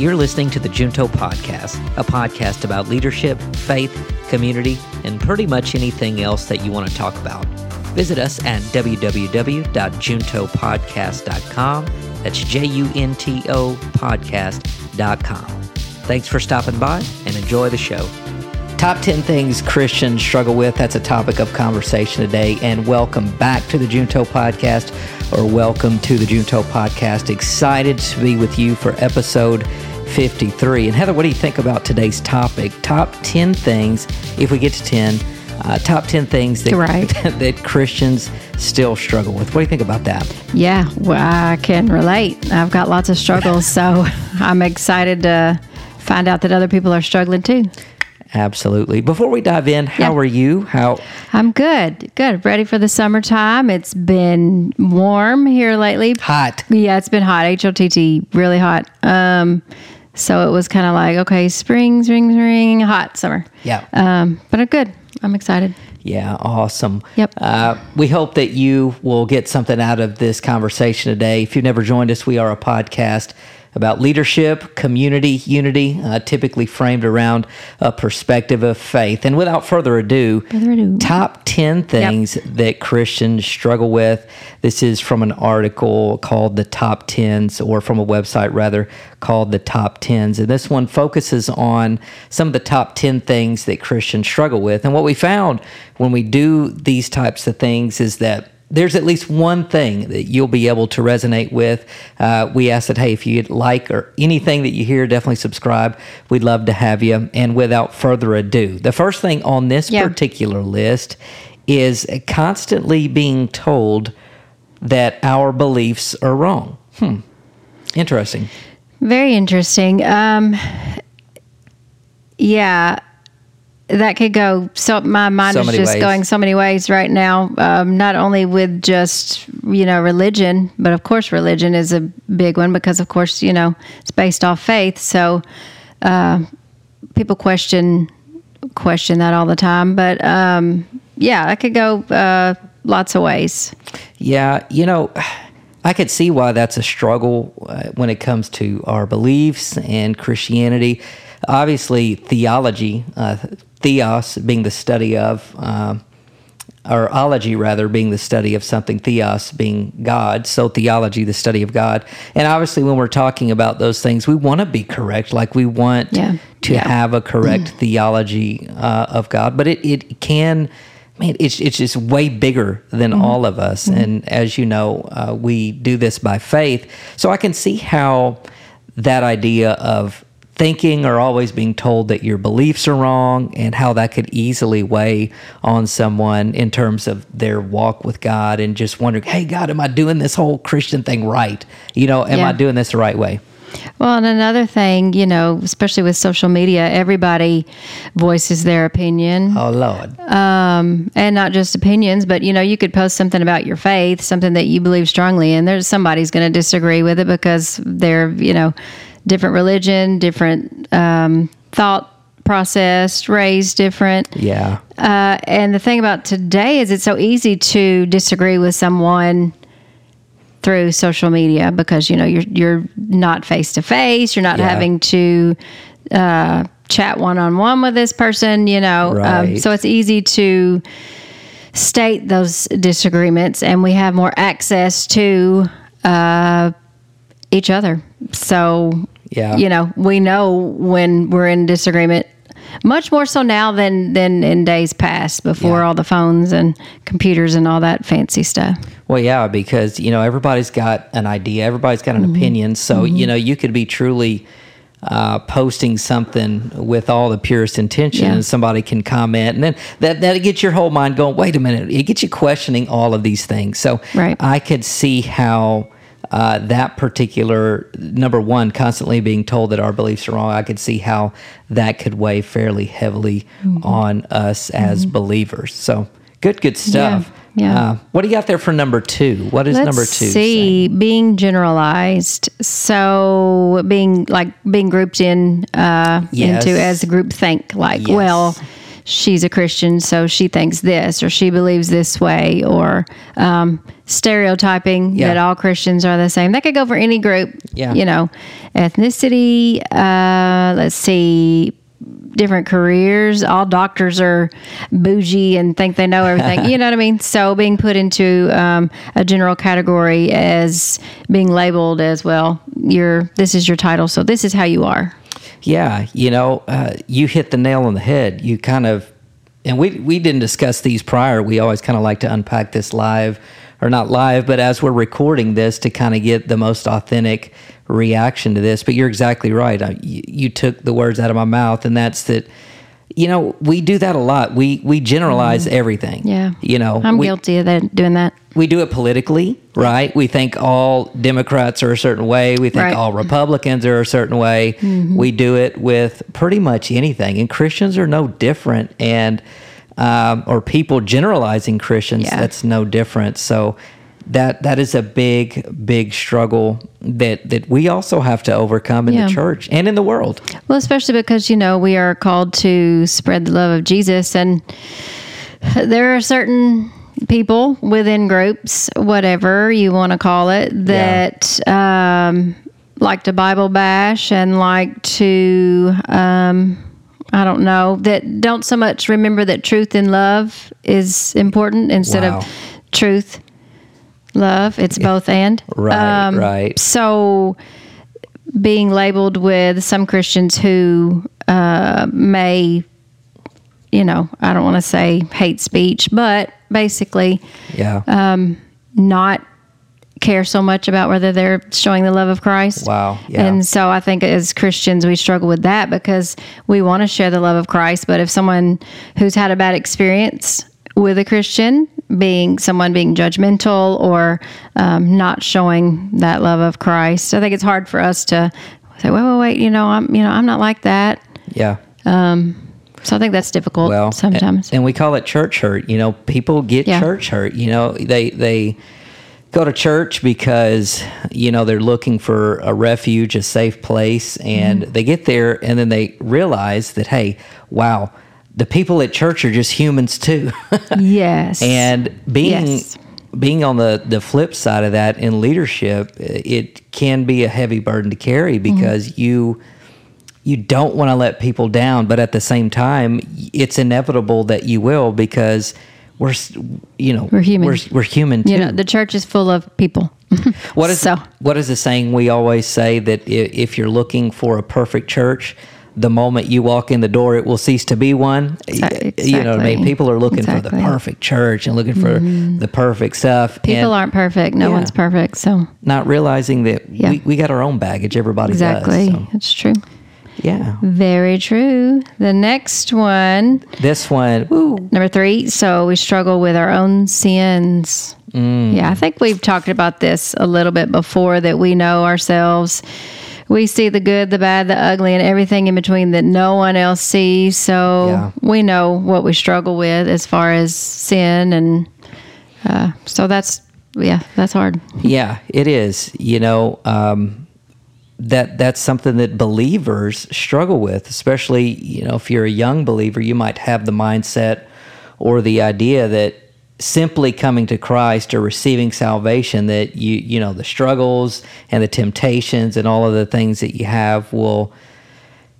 You're listening to the Junto Podcast, a podcast about leadership, faith, community, and pretty much anything else that you want to talk about. Visit us at www.juntopodcast.com. That's J U N T O podcast.com. Thanks for stopping by and enjoy the show. Top 10 things Christians struggle with. That's a topic of conversation today. And welcome back to the Junto Podcast, or welcome to the Junto Podcast. Excited to be with you for episode 53. And Heather, what do you think about today's topic? Top 10 things, if we get to 10, uh, top 10 things that, Right. that Christians still struggle with. What do you think about that? Yeah, well, I can relate. I've got lots of struggles, so I'm excited to find out that other people are struggling too. Absolutely. Before we dive in, how Yeah. are you? How I'm good, good. Ready for the summertime. It's been warm here lately. hot? Yeah, it's been hot. HOTT, really hot. Um, so it was kind of like, okay, spring, spring, spring, hot summer. Yeah. Um, but I'm good. I'm excited. Yeah, awesome. Yep. Uh, we hope that you will get something out of this conversation today. If you've never joined us, we are a podcast about leadership, community, unity, uh, typically framed around a perspective of faith. And without further ado, Further ado. top 10 things that Christians struggle with. This is from an article called The Top Tens, or from a website rather called The Top Tens. And this one focuses on some of the top 10 things that Christians struggle with. And what we found when we do these types of things is that there's at least one thing that you'll be able to resonate with. Uh, we ask that, hey, if you like or anything that you hear, definitely subscribe. We'd love to have you. And without further ado, the first thing on this Yeah. particular list is constantly being told that our beliefs are wrong. Hmm. Interesting. Very interesting. Um, yeah, that could go. So my mind So is just ways. going so many ways right now. Um, not only with just you know religion, but of course religion is a big one because of course you know it's based off faith. So uh, people question question that all the time. But um, yeah, that could go uh, lots of ways. Yeah, you know, I could see why that's a struggle uh, when it comes to our beliefs and Christianity. Obviously, theology, uh, theos being the study of, um, or ology rather being the study of something, theos being God. So theology, the study of God. And obviously, when we're talking about those things, we want to be correct. Like we want Yeah. to Yeah. have a correct theology uh, of God, but it, it can, man, it's, it's just way bigger than all of us. And as you know, uh, we do this by faith. So I can see how that idea of thinking or always being told that your beliefs are wrong and how that could easily weigh on someone in terms of their walk with God and just wondering, hey, God, am I doing this whole Christian thing right? You know, am I doing this the right way? Well, and another thing, you know, especially with social media, everybody voices their opinion. Oh, Lord. Um, and not just opinions, but you know, you could post something about your faith, something that you believe strongly in. There's somebody's going to disagree with it because they're, you know, different religion, different um, thought process, raised different. Yeah. Uh, and the thing about today is it's so easy to disagree with someone through social media because you know you're you're not face to face. You're not Yeah. having to uh, chat one on one with this person. You know, um, Right. so it's easy to state those disagreements, and we have more access to uh, each other. So Yeah. you know, we know when we're in disagreement. Much more so now than than in days past before Yeah. all the phones and computers and all that fancy stuff. Well, yeah, because you know everybody's got an idea, everybody's got an Mm-hmm. opinion. So you know you could be truly uh, posting something with all the purest intention, Yeah. and somebody can comment, and then that that gets your whole mind going. Wait a minute, it gets you questioning all of these things. So Right. I could see how. Uh, that particular number one, constantly being told that our beliefs are wrong, I could see how that could weigh fairly heavily Mm-hmm. on us as believers. So good, good stuff. yeah. Uh, what do you got there for number two? What is Let's number two? see, being generalized. So being like being grouped in uh, Yes. into as a group think. Like, Yes. well, she's a Christian, so she thinks this, or she believes this way, or um, stereotyping Yeah. that all Christians are the same. That could go for any group. Yeah. You know, ethnicity. Uh, let's see. Different careers. All doctors are bougie and think they know everything. you know what I mean? So being put into um, a general category as being labeled as well. Your this is your title, so this is how you are. Yeah, you know, uh, you hit the nail on the head. You kind of, and we we didn't discuss these prior. We always kind of like to unpack this live, or not live, but as we're recording this to kind of get the most authentic reaction to this. But you're exactly right. Uh, you, you took the words out of my mouth, and that's that. You know, we do that a lot. We we generalize everything. Mm-hmm. Yeah. You know, I'm we, guilty of that, doing that. we do it politically, right? We think all Democrats are a certain way. We think Right. Mm-hmm. all Republicans are a certain way. We do it with pretty much anything, and Christians are no different. And um, or people generalizing Christians, Yeah. that's no different. So that that is a big, big struggle that that we also have to overcome in Yeah. the church and in the world. Well, especially because, you know, we are called to spread the love of Jesus. And there are certain people within groups, whatever you want to call it, that um, like to Bible bash and like to, um, I don't know, that don't so much remember that truth and love is important instead Wow. of truth, love. It's both and. Right, Um, right. So being labeled with some Christians who uh, may, you know, I don't want to say hate speech, but basically Yeah. Uh, not care so much about whether they're showing the love of Christ. Wow, yeah. And so I think as Christians, we struggle with that because we want to share the love of Christ. But if someone who's had a bad experience with a Christian, being someone being judgmental or um, not showing that love of Christ, I think it's hard for us to say, "Wait, wait, wait," you know, I'm, you know, I'm not like that. yeah. Um, So I think that's difficult well sometimes. and, and we call it church hurt you know people get Yeah. church hurt you know they they go to church because you know they're looking for a refuge a safe place and Mm-hmm. they get there and then they realize that hey wow the people at church are just humans too yes. and being Yes. being on the the flip side of that in leadership it can be a heavy burden to carry Mm-hmm. because you you don't want to let people down but at the same time it's inevitable that you will because we're you know We're human. we're, we're human too you know, the church is full of people. what is so? what is the saying we always say that if you're looking for a perfect church the moment you walk in the door it will cease to be one Exa- you know what i mean people are looking for the Mm-hmm. perfect church and looking for the perfect stuff People and aren't perfect. No Yeah. one's perfect. So not realizing that Yeah. we, we got our own baggage everybody exactly, does so, it's true. yeah Very true. The next one, this one woo, number three. So we struggle with our own sins. Mm. Yeah, I think we've talked about this a little bit before that we know ourselves. We see the good, the bad, the ugly, and everything in between that no one else sees. So Yeah. we know what we struggle with as far as sin. And uh, so that's, yeah, that's hard. Yeah, it is. You know, um, that that's something that believers struggle with, especially you know if you're a young believer, you might have the mindset or the idea that simply coming to Christ or receiving salvation that you you know the struggles and the temptations and all of the things that you have will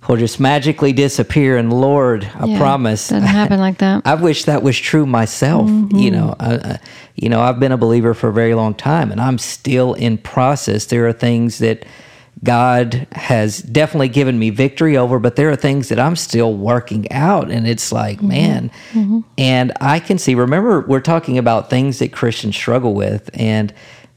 will just magically disappear and Lord, I Yeah, promise Doesn't happen like that. I wish that was true myself. You mm-hmm. know, I, I, you know, I've been a believer for a very long time, and I'm still in process. There are things that God has definitely given me victory over, but there are things that I'm still working out, and it's like, mm-hmm. man. Mm-hmm. And I can see. Remember, we're talking about things that Christians struggle with, and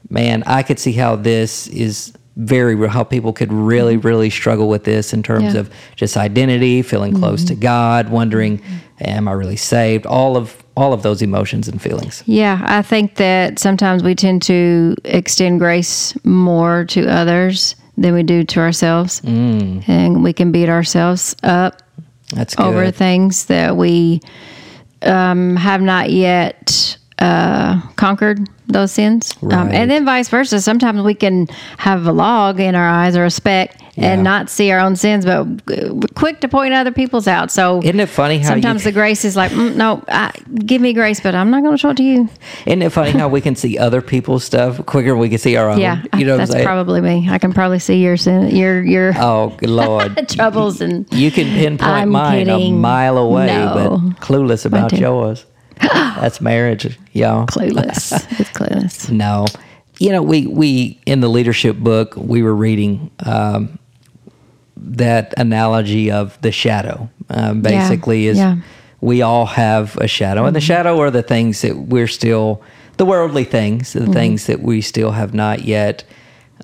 man, I could see how this is very real. How people could really, mm-hmm. really struggle with this in terms Yeah. of just identity, feeling close to God, wondering, am I really saved? All of all of those emotions and feelings. Yeah, I think that sometimes we tend to extend grace more to others than we do to ourselves. Mm. And we can beat ourselves up That's good. over things that we um, have not yet uh, conquered those sins. Um, and then vice versa. Sometimes we can have a log in our eyes or a speck Yeah. and not see our own sins, but quick to point other people's out. So Isn't it funny how sometimes you, the grace is like, mm, no, I, give me grace, but I'm not going to show it to you. isn't it funny how we can see other people's stuff quicker than we can see our own? Yeah, you know what I'm that's probably me. I can probably see your sin, your your oh good lord. troubles and You can pinpoint I'm mine a mile away, No. but clueless about yours. That's marriage, y'all. clueless. it's clueless. No, you know we we in the leadership book we were reading um, that analogy of the shadow. Um, basically, is yeah. Mm-hmm. we all have a shadow, and the shadow are the things that we're still the worldly things, Mm-hmm. the things that we still have not yet.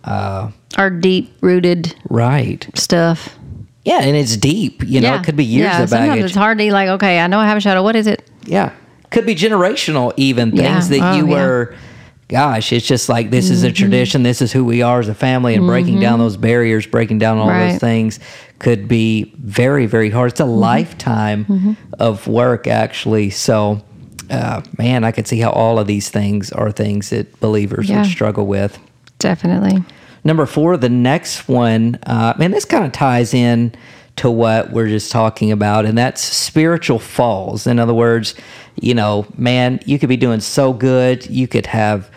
Uh, Our deep rooted right. stuff. Yeah, and it's deep. You know, it could be years yeah, of sometimes it's hard to be like. Okay, I know I have a shadow. What is it? Yeah. Could be generational, even Yeah. things that Oh, you yeah. were, gosh, it's just like this is a Mm-hmm. tradition. This is who we are as a family, and breaking down those barriers, breaking down all Right. those things could be very, very hard. It's a Mm-hmm. lifetime of work, actually. So, uh, man, I could see how all of these things are things that believers Yeah. would struggle with. Definitely. Number four, the next one, uh, man, this kind of ties in to what we're just talking about, and that's spiritual falls. In other words, you know, man, you could be doing so good, you could have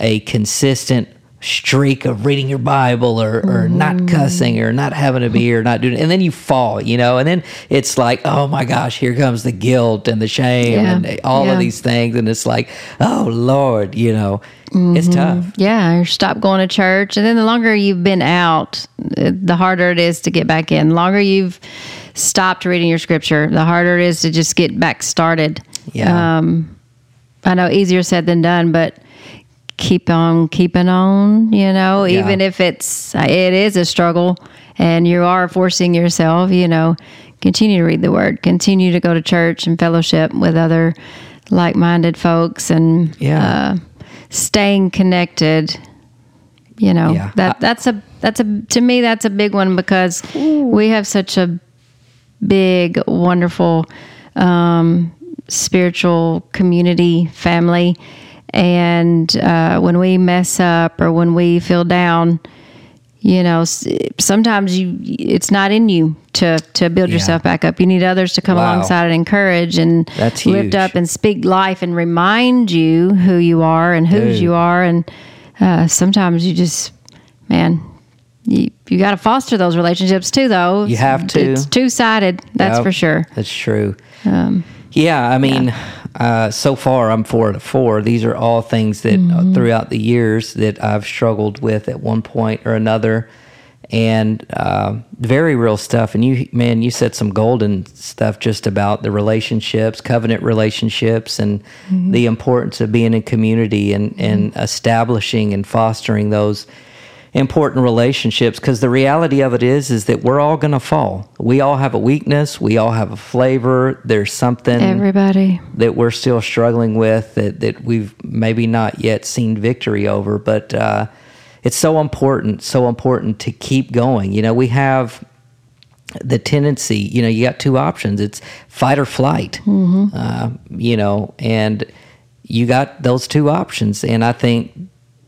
a consistent streak of reading your Bible or, or Mm-hmm. not cussing or not having a beer, not doing and then you fall, you know, and then it's like, oh my gosh, here comes the guilt and the shame Yeah. and all Yeah. of these things. And it's like, oh Lord, you know, it's tough. Yeah, or stop going to church, and then the longer you've been out, uh, the harder it is to get back in. The longer you've stopped reading your scripture, the harder it is to just get back started. Yeah. Um, I know easier said than done, but keep on keeping on. You know, Yeah. even if it's it is a struggle, and you are forcing yourself. You know, continue to read the Word, continue to go to church and fellowship with other like-minded folks, and Yeah. uh, staying connected. You know Yeah. that that's a that's a to me that's a big one because we have such a big, wonderful um, spiritual community family. And uh, when we mess up or when we feel down, you know, sometimes you it's not in you to to build Yeah. yourself back up. You need others to come Wow. alongside and encourage and That's lift huge. up and speak life and remind you who you are and whose Dude. you are. And uh, sometimes you just, man, you, you got to foster those relationships too, though. You have to. It's two sided, that's Yep, for sure. That's true. yeah, I mean, uh, so far I'm four to four. These are all things that uh, throughout the years that I've struggled with at one point or another, and uh, very real stuff. And you, man, you said some golden stuff just about the relationships, covenant relationships, and the importance of being in community and and establishing and fostering those important relationships because the reality of it is is that we're all going to fall. We all have a weakness. We all have a flavor. There's something Everybody. that we're still struggling with that, that we've maybe not yet seen victory over but uh, it's so important so important to keep going. You know we have the tendency you know you got two options. It's fight or flight. Uh, you know and you got those two options and i think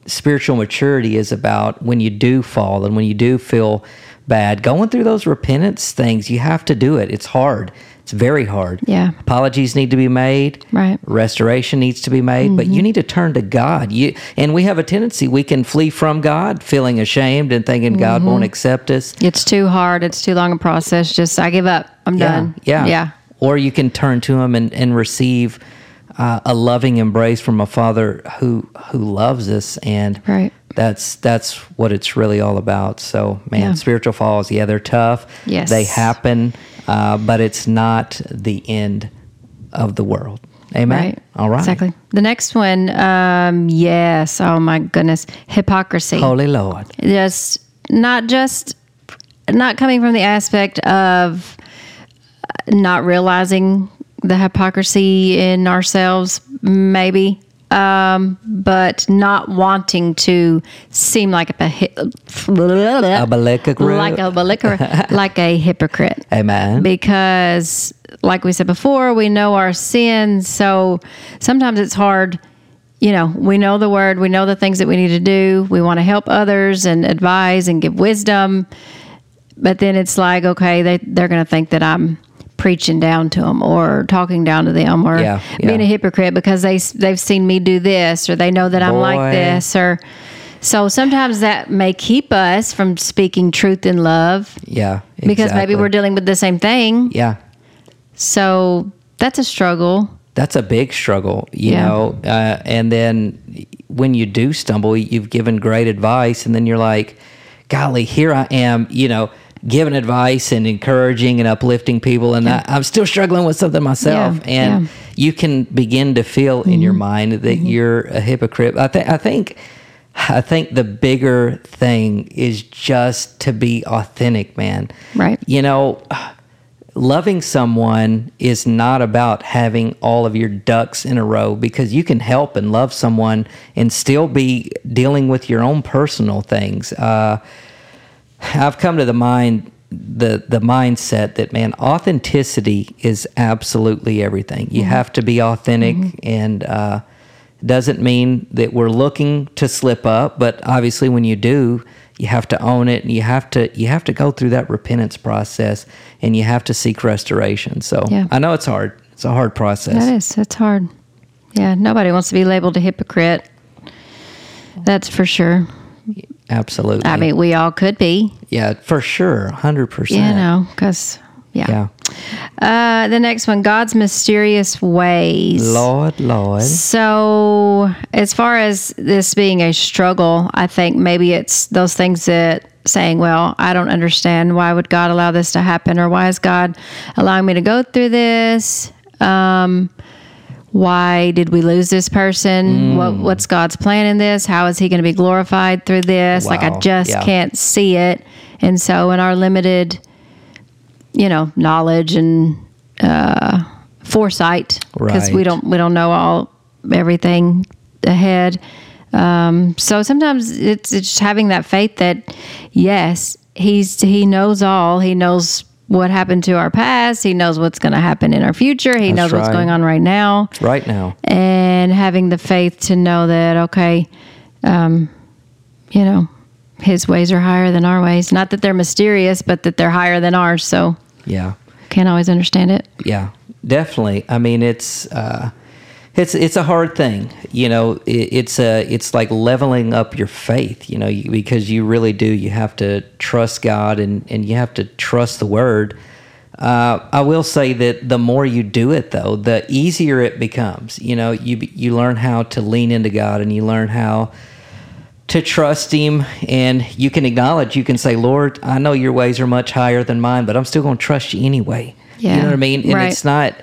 spiritual maturity is about when you do fall and when you do feel bad going through those repentance things you have to do it it's hard it's very hard Yeah. apologies need to be made Right. restoration needs to be made but you mm-hmm. need to turn to god you and we have a tendency we can flee from god feeling ashamed and thinking god won't mm-hmm. accept us It's too hard. It's too long a process. Just, I give up. I'm done. yeah. Yeah. Or you can turn to him and, and receive uh, a loving embrace from a father who who loves us and Right. that's that's what it's really all about. So man, Yeah. spiritual falls, yeah, they're tough. Yes. They happen, uh, but it's not the end of the world. Amen. Right. All right. Exactly. The next one, um, yes. Oh my goodness. Hypocrisy. Holy Lord. just not just not coming from the aspect of not realizing the hypocrisy in ourselves maybe um, but not wanting to seem like a, A like a hypocrite, like a hypocrite Amen. because like we said before we know our sins so sometimes it's hard you know, we know the word, we know the things that we need to do. We want to help others and advise and give wisdom. But then it's like, okay, they, they're going to think that I'm preaching down to them or talking down to them or Yeah, being yeah. a hypocrite because they, they've seen me do this or they know that I'm like this or. So sometimes that may keep us from speaking truth in love Yeah. because maybe we're dealing with the same thing. Yeah. So that's a struggle. That's a big struggle, you Yeah. know. Uh, and then when you do stumble, you've given great advice, and then you're like, golly, here I am, you know, giving advice and encouraging and uplifting people, and I, I'm still struggling with something myself. Yeah, and yeah. Mm-hmm. you can begin to feel in your mind that you're a hypocrite. I, th- I think. I think the bigger thing is just to be authentic, man. Right. You know, loving someone is not about having all of your ducks in a row because you can help and love someone and still be dealing with your own personal things. Uh, I've come to the mind the the mindset that man authenticity is absolutely everything. You have to be authentic and uh, doesn't mean that we're looking to slip up, but obviously when you do, you have to own it and you have to you have to go through that repentance process and you have to seek restoration. So Yeah. I know it's hard. It's a hard process. That is. That's hard. Yeah. Nobody wants to be labeled a hypocrite. That's for sure. Absolutely. I mean, we all could be, yeah, for sure. 100%. you know, because, yeah. Yeah. Uh, the next one God's mysterious ways. Lord, Lord. So, as far as this being a struggle, I think maybe it's those things that saying, Well, I don't understand. Why would God allow this to happen? Or why is God allowing me to go through this? Um, why did we lose this person? What, what's God's plan in this? How is He going to be glorified through this? Like, I just Yeah. can't see it. And so, in our limited, you know, knowledge and uh, foresight, because we don't we don't know all everything ahead. Um, so sometimes it's, it's just having that faith that yes, he's he knows all. He knows what happened to our past. He knows what's going to happen in our future. He That's knows what's right. going on right now, Right now. and having the faith to know that okay, um, you know, his ways are higher than our ways. Not that they're mysterious, but that they're higher than ours. So Yeah. can't always understand it. Yeah, definitely. I mean, it's uh, it's it's a hard thing. You know, it, it's a it's like leveling up your faith. You know, you, because you really do. You have to trust God and and you have to trust the Word. Uh, I will say that the more you do it, though, the easier it becomes. You know, you you learn how to lean into God and you learn how to trust him and you can acknowledge you can say lord i know your ways are much higher than mine but i'm still going to trust you anyway you know what i mean and right. it's not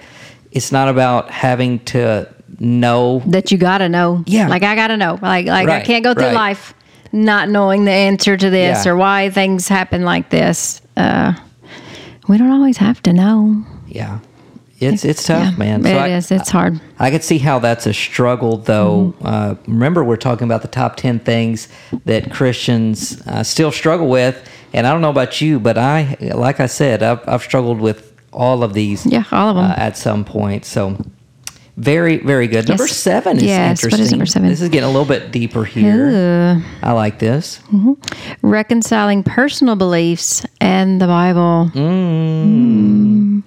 it's not about having to know that you gotta know. Yeah. Like I gotta know. Like like I can't go through right. life not knowing the answer to this Yeah. or why things happen like this. Uh, we don't always have to know. yeah it's it's tough Yeah, man It I, is. It's hard. I could see how that's a struggle, though. Mm-hmm. Uh, remember, we're talking about the top 10 things that Christians uh, still struggle with. And I don't know about you, but I, like I said, I've, I've struggled with all of these Yeah, all of 'em. Uh, at some point. So, very, very good. Number seven is Yes, what is interesting. number seven? This is getting a little bit deeper here. I like this. Reconciling personal beliefs and the Bible. Mm.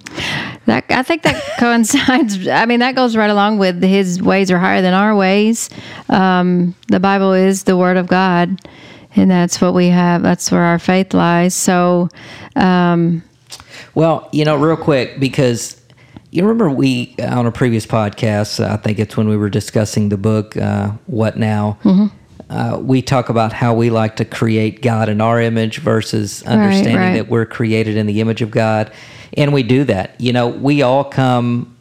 That I think that coincides. I mean, that goes right along with his ways are higher than our ways. Um, the Bible is the Word of God, and that's what we have. That's where our faith lies. So, um, Well, you know, real quick, because you remember we on a previous podcast, I think it's when we were discussing the book uh, "What Now." Mm-hmm. Uh, we talk about how we like to create God in our image versus understanding right. that we're created in the image of God, and we do that. You know, we all come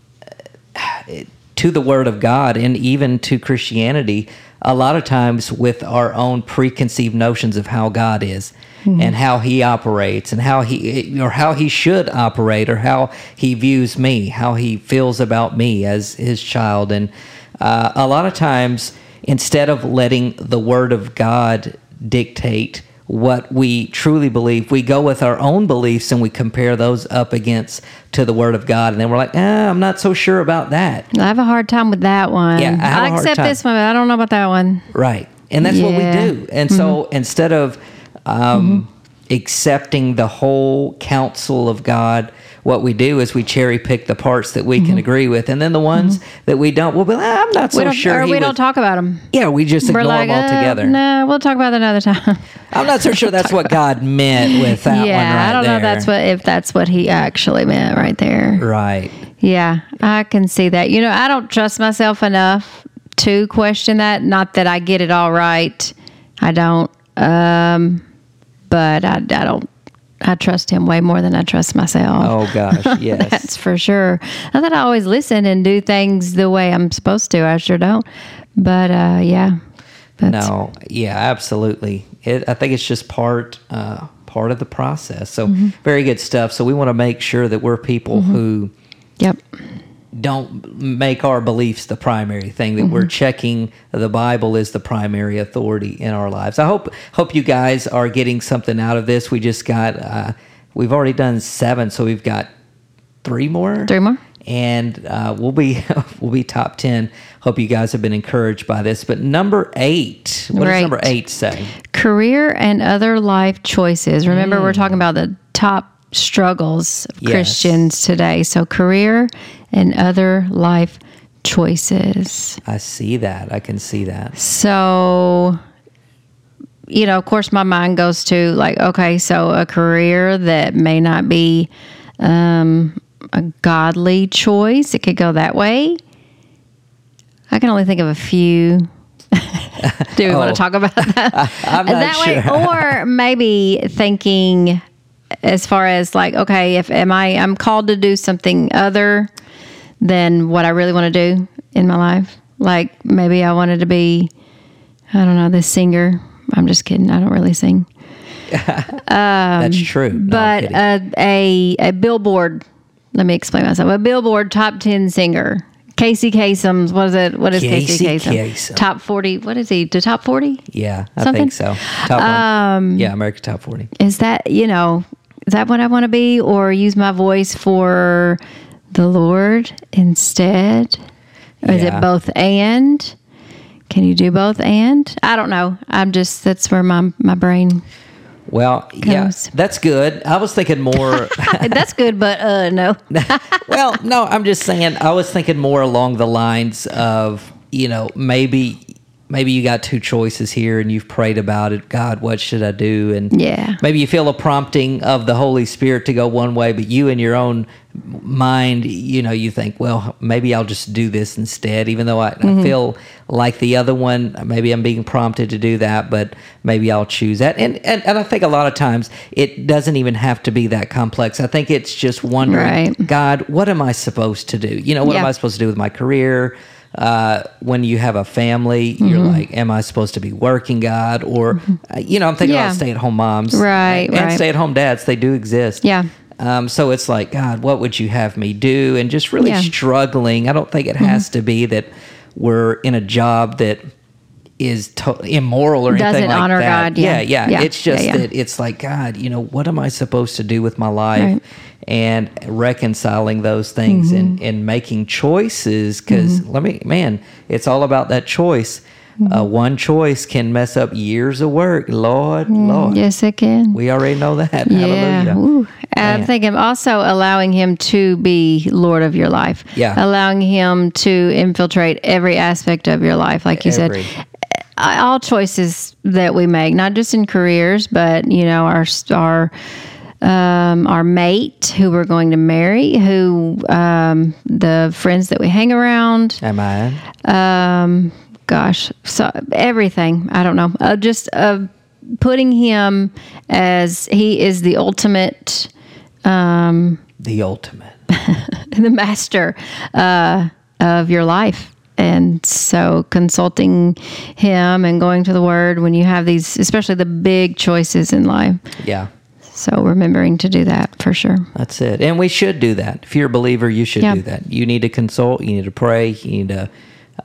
to the Word of God and even to Christianity a lot of times with our own preconceived notions of how God is and how He operates and how He or how He should operate or how He views me, how He feels about me as His child, and uh, a lot of times instead of letting the Word of God dictate what we truly believe. We go with our own beliefs and we compare those up against to the Word of God, and then we're like, eh, I'm not so sure about that. I have a hard time with that one. Yeah, I hard accept this one, but I don't know about that one. Right. And that's what we do. And so instead of um, accepting the whole counsel of God, what we do is we cherry pick the parts that we can agree with, and then the ones that we don't, we'll be like, "Ah, I'm not so we sure. or we was-" don't talk about them. Yeah, we just We're ignore like, them "Uh, altogether. no, we'll talk about it another time. I'm not so sure that's what God meant with that yeah, one right I don't know. there. If that's what if that's what he actually meant right there. Right. Yeah, I can see that. You know, I don't trust myself enough to question that. Not that I get it all right. I don't. Um, but I, I don't. I trust him way more than I trust myself. Oh gosh, yes. That's for sure. Not that I always listen and do things the way I'm supposed to. I sure don't. But uh, yeah. No, yeah, absolutely. It, I think it's just part uh, part of the process. So Mm-hmm. very good stuff. So we want to make sure that we're people who Yep. Don't make our beliefs the primary thing that we're checking the bible is the primary authority in our lives. I hope hope you guys are getting something out of this. We just got uh, we've already done seven so we've got three more. Three more. and uh, we'll be we'll be top 10 hope you guys have been encouraged by this. But number eight what does Right. number eight say? Career and other life choices. Remember, we're talking about the top struggles of Yes. Christians today. So, career and other life choices. i see that i can see that So, you know, of course, my mind goes to like, okay, so a career that may not be um, a godly choice, it could go that way. I can only think of a few. Do we want Oh. to talk about that? i'm not that sure way, or maybe thinking as far as like, okay, if am I I'm called to do something other than what I really want to do in my life. Like maybe I wanted to be, I don't know, this singer. I'm just kidding. I don't really sing, that's um, true No, but a, a a billboard. Let me explain myself. A billboard top ten singer. Casey Kasem's. What is it? What is Casey, Casey Kasem? Kasem. Top forty. What is he? The top forty? yeah i something? think so top one. Um, yeah america top 40 is that you know is that what i want to be or use my voice for the lord instead or is it both and can you do both and i don't know i'm just that's where my my brain Well, yeah, that's good. I was thinking more. that's good but uh no well, no, I'm just saying. I was thinking more along the lines of, you know, maybe, maybe you got two choices here, and you've prayed about it. God, what should I do? And Yeah. maybe you feel a prompting of the Holy Spirit to go one way, but you in your own mind, you know, you think, well, maybe I'll just do this instead, even though I, Mm-hmm. I feel like the other one, maybe I'm being prompted to do that, but maybe I'll choose that. And, and, and I think a lot of times it doesn't even have to be that complex. I think it's just wondering, Right. God, what am I supposed to do? You know, what am I supposed to do with my career? Uh, when you have a family, you're Mm-hmm. like, am I supposed to be working, God? Or, uh, you know, I'm thinking Yeah. about stay at home moms. Right, And, right. stay at home dads, they do exist. Yeah. Um, so it's like, God, what would you have me do? And just really Yeah. Mm-hmm. struggling. I don't think it has to be that we're in a job that is to- immoral or anything Doesn't like honor that. God, yeah. yeah, Yeah, It's just yeah, yeah. that it's like, God, you know, what am I supposed to do with my life? Right. And reconciling those things Mm-hmm. and, and making choices. Because let me, man, it's all about that choice. Mm-hmm. Uh, one choice can mess up years of work. Lord, Lord. Mm, yes it can We already know that. Yeah. Hallelujah. Ooh. I'm thinking also allowing him to be Lord of your life. Yeah. Allowing him to infiltrate every aspect of your life, like you Every. said. All choices that we make, not just in careers, but you know, our our um, our mate who we're going to marry, who um, the friends that we hang around, Am I? um, gosh, so everything. I don't know. Uh, just uh, putting him as he is the ultimate, um, The ultimate. the master uh, of your life. And so, consulting him and going to the Word when you have these, especially the big choices in life. Yeah. So, remembering to do that for sure. That's it. And we should do that. If you're a believer, you should Yeah. do that. You need to consult, you need to pray, you need to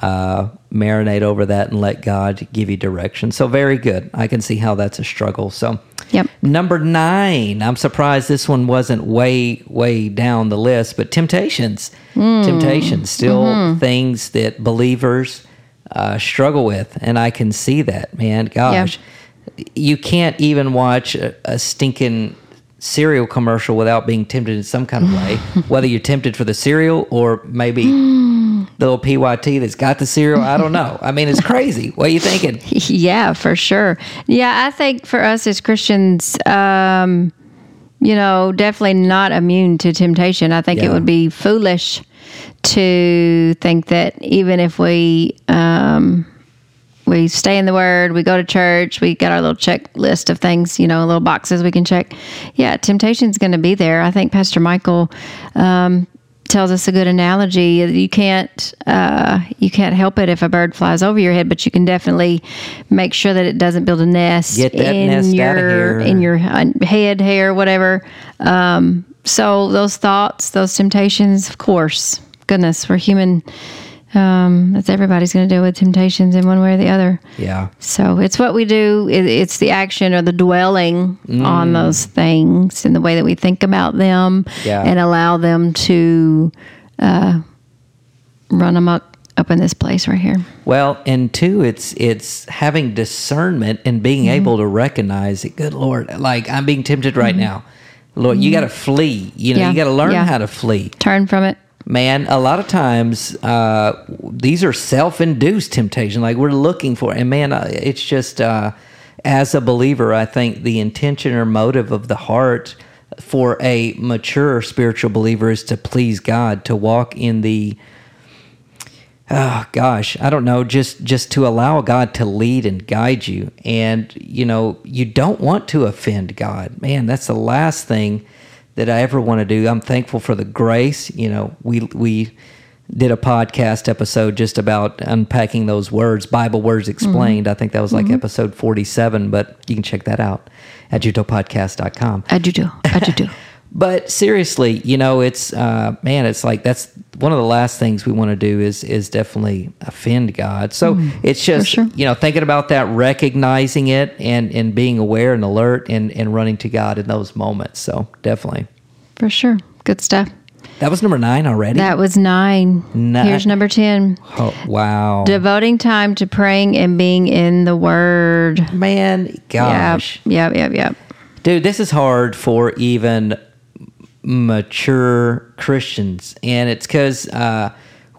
uh, marinate over that and let God give you direction. So very good. I can see how that's a struggle. So Yep. number nine, I'm surprised this one wasn't way, way down the list, but temptations. Temptations, still things that believers uh, struggle with. And I can see that, man. Gosh. You can't even watch a, a stinking cereal commercial without being tempted in some kind of way, whether you're tempted for the cereal or maybe the little PYT that's got the cereal. I don't know. I mean, it's crazy. What are you thinking? Yeah, for sure. Yeah, I think for us as Christians, um, you know, definitely not immune to temptation. I think it would be foolish to think that even if we um, we stay in the Word, we go to church, we got our little checklist of things, you know, little boxes we can check. Yeah, temptation's going to be there. I think Pastor Michael um, tells us a good analogy. You can't uh, you can't help it if a bird flies over your head, but you can definitely make sure that it doesn't build a nest Get that in nest your outta here. in your uh, head, hair, whatever. Um, so those thoughts, those temptations, of course, goodness, we're human. Um, that's everybody's going to deal with temptations in one way or the other. Yeah. So it's what we do. It, it's the action or the dwelling Mm. on those things and the way that we think about them Yeah. and allow them to uh, run amok up in this place right here. Well, and two, it's it's having discernment and being Mm-hmm. able to recognize it. Good Lord, like I'm being tempted right now. Lord, you got to flee. You know, Mm-hmm. Yeah. you got to learn Yeah. how to flee. Turn from it. Man, a lot of times uh, these are self-induced temptation. Like we're looking for, and man, uh, it's just uh, as a believer, I think the intention or motive of the heart for a mature spiritual believer is to please God, to walk in the oh gosh i don't know just just to allow god to lead and guide you and you know you don't want to offend god man that's the last thing that i ever want to do i'm thankful for the grace you know we we did a podcast episode just about unpacking those words bible words explained i think that was like episode 47 but you can check that out at juntopodcast.com do. I do do. but seriously, you know, it's uh, man, it's like that's one of the last things we want to do is is definitely offend God. So it's just sure. you know thinking about that, recognizing it, and and being aware and alert, and and running to God in those moments. So definitely, For sure. Good stuff. that was number nine already. That was nine. Ni- Here's number 10. oh, wow, Devoting time to praying and being in the Word. man, gosh, Yep. Yep. Yep. Yep. dude, this is hard for even mature Christians, and it's because uh,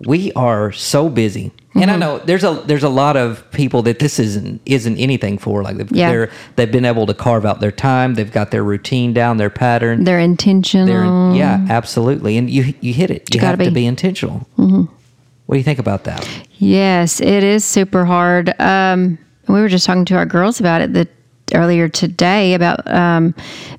we are so busy. And Mm-hmm. I know there's a there's a lot of people that this isn't isn't anything for. Like they've, Yeah. they're they've been able to carve out their time. They've got their routine down, their pattern. They're intentional. They're, yeah, absolutely. And you you hit it. You, gotta have to be. Mm-hmm. intentional. What do you think about that? Yes, it is super hard. Um, we were just talking to our girls about it the, earlier today about um,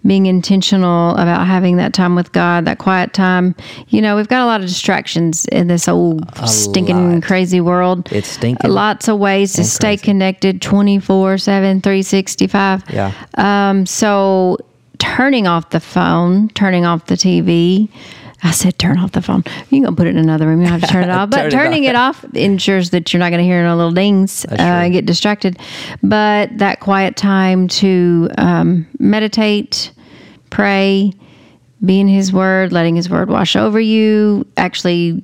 being intentional about having that time with God, that quiet time. You know, we've got a lot of distractions in this old stinking lot. crazy world. It's stinking Lots of ways to stay crazy. connected 24 7, 365. Yeah. Um, so turning off the phone, turning off the TV. I said turn off the phone. You can put it in another room. You don't have to turn it off. But Turn it turning it off ensures that you're not going to hear no little dings uh, and get distracted. But that quiet time to um, meditate, pray, be in His Word, letting His Word wash over you, actually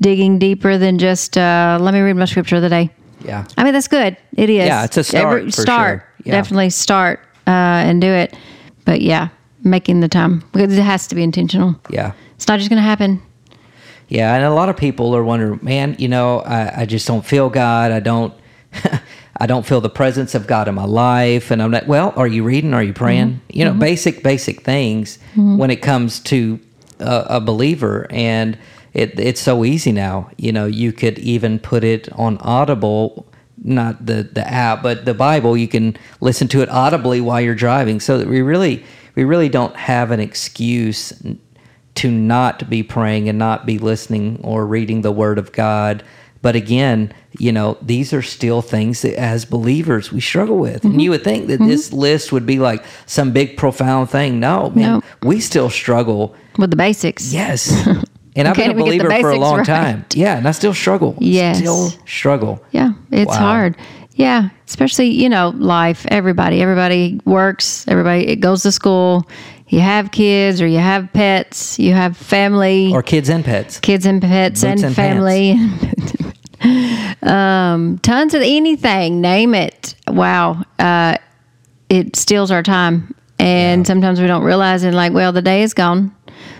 digging deeper than just uh, let me read my scripture of the day. Yeah. I mean, that's good. It is. Yeah, it's a start, for start. sure. Yeah. Definitely start uh, and do it. But yeah, making the time because it has to be intentional. Yeah. It's not just going to happen. Yeah, and a lot of people are wondering, man, you know, I, I just don't feel God. I don't, I don't feel the presence of God in my life. And I'm like, well, are you reading? Are you praying? Mm-hmm. You know, mm-hmm. basic, basic things mm-hmm. when it comes to a, a believer. And it, it's so easy now. You know, you could even put it on Audible, not the the app, but the Bible. You can listen to it audibly while you're driving. So that we really, we really don't have an excuse to not be praying and not be listening or reading the Word of God. But again, you know, these are still things that as believers we struggle with. And mm-hmm. you would think that mm-hmm. this list would be like some big profound thing. No, man, No. we still struggle. With the basics. Yes. And I've been a can't even get the believer for a long right. time. Yeah, and I still struggle. Yes. Still struggle. Yeah, it's Wow. hard. Yeah, especially you know life. Everybody, everybody works. Everybody it goes to school. You have kids or you have pets. You have family, Or kids and pets. kids and pets and, and family. um, tons of anything. Name it. Wow. Uh, it steals our time, and sometimes we don't realize it. Like, well, the day is gone.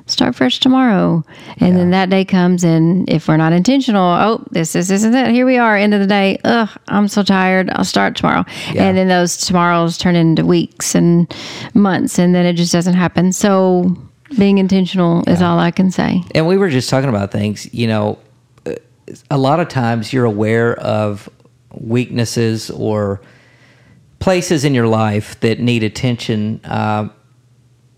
Start fresh tomorrow, and then that day comes, and if we're not intentional, oh, this is this is it. Here we are, end of the day. Ugh, I'm so tired. I'll start tomorrow, Yeah. and then those tomorrows turn into weeks and months, and then it just doesn't happen. So, being intentional is all I can say. And we were just talking about things, you know, a lot of times you're aware of weaknesses or places in your life that need attention. Uh,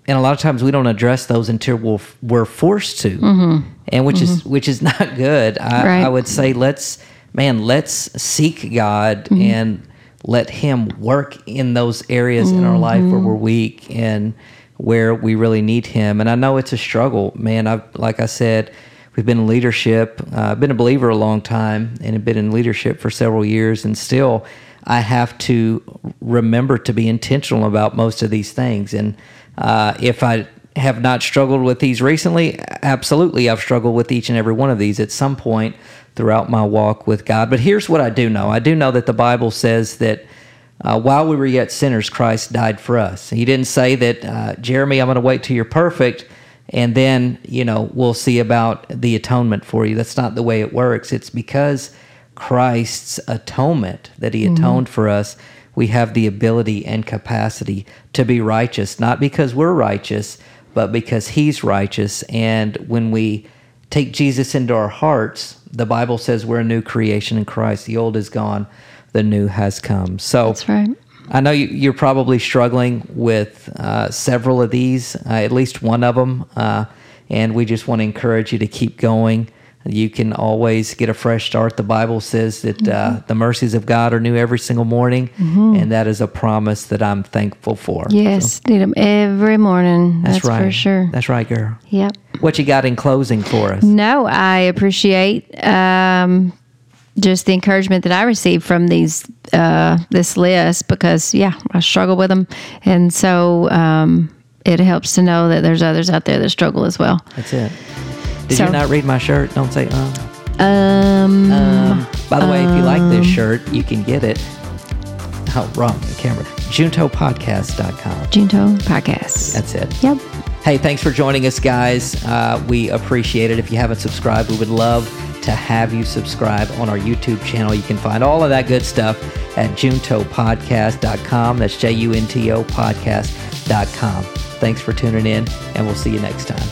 and a lot of times we don't address those until we're, we're forced to, and which is which is not good. I, Mm-hmm. Right. I would say let's man, let's seek God Mm-hmm. and let Him work in those areas in our life where Mm-hmm. we're weak and where we really need Him. And I know it's a struggle, man. I like I said, we've been in leadership. Uh, I've been a believer a long time and have been in leadership for several years, and still I have to remember to be intentional about most of these things. And uh, if I have not struggled with these recently, absolutely, I've struggled with each and every one of these at some point throughout my walk with God. But here's what I do know I do know that the Bible says that. Uh, while we were yet sinners, Christ died for us. He didn't say that, uh, Jeremy, I'm going to wait till you're perfect and then, you know, we'll see about the atonement for you. That's not the way it works. It's because Christ's atonement, that he atoned for us, we have the ability and capacity to be righteous, not because we're righteous, but because he's righteous. And when we take Jesus into our hearts, the Bible says we're a new creation in Christ. The old is gone, the new has come. So That's right. I know you, you're probably struggling with uh, several of these, uh, at least one of them, uh, and we just want to encourage you to keep going. You can always get a fresh start. The Bible says that uh, the mercies of God are new every single morning, and that is a promise that I'm thankful for. Yes, need them every morning. That's, That's right. for sure. That's right, girl. Yep. What you got in closing for us? No, I appreciate um, just the encouragement that I received from these uh, this list because yeah, I struggle with them, and so um, it helps to know that there's others out there that struggle as well. That's it. Did So- you not read my shirt? Don't say uh. Um, Um, by the way, if you like this shirt, you can get it. Oh, wrong the camera. JuntoPodcast.com. Junto podcast. That's it. Yep. Hey, thanks for joining us, guys. Uh, we appreciate it. If you haven't subscribed, we would love to have you subscribe on our YouTube channel. You can find all of that good stuff at juntopodcast.com. That's J U N T O podcast.com. Thanks for tuning in, and we'll see you next time.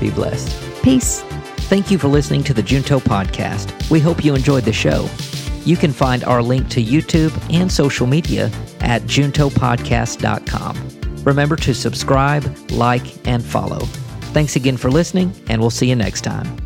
Be blessed. Peace. Thank you for listening to the Junto Podcast. We hope you enjoyed the show. You can find our link to YouTube and social media at juntopodcast.com. Remember to subscribe, like, and follow. Thanks again for listening, and we'll see you next time.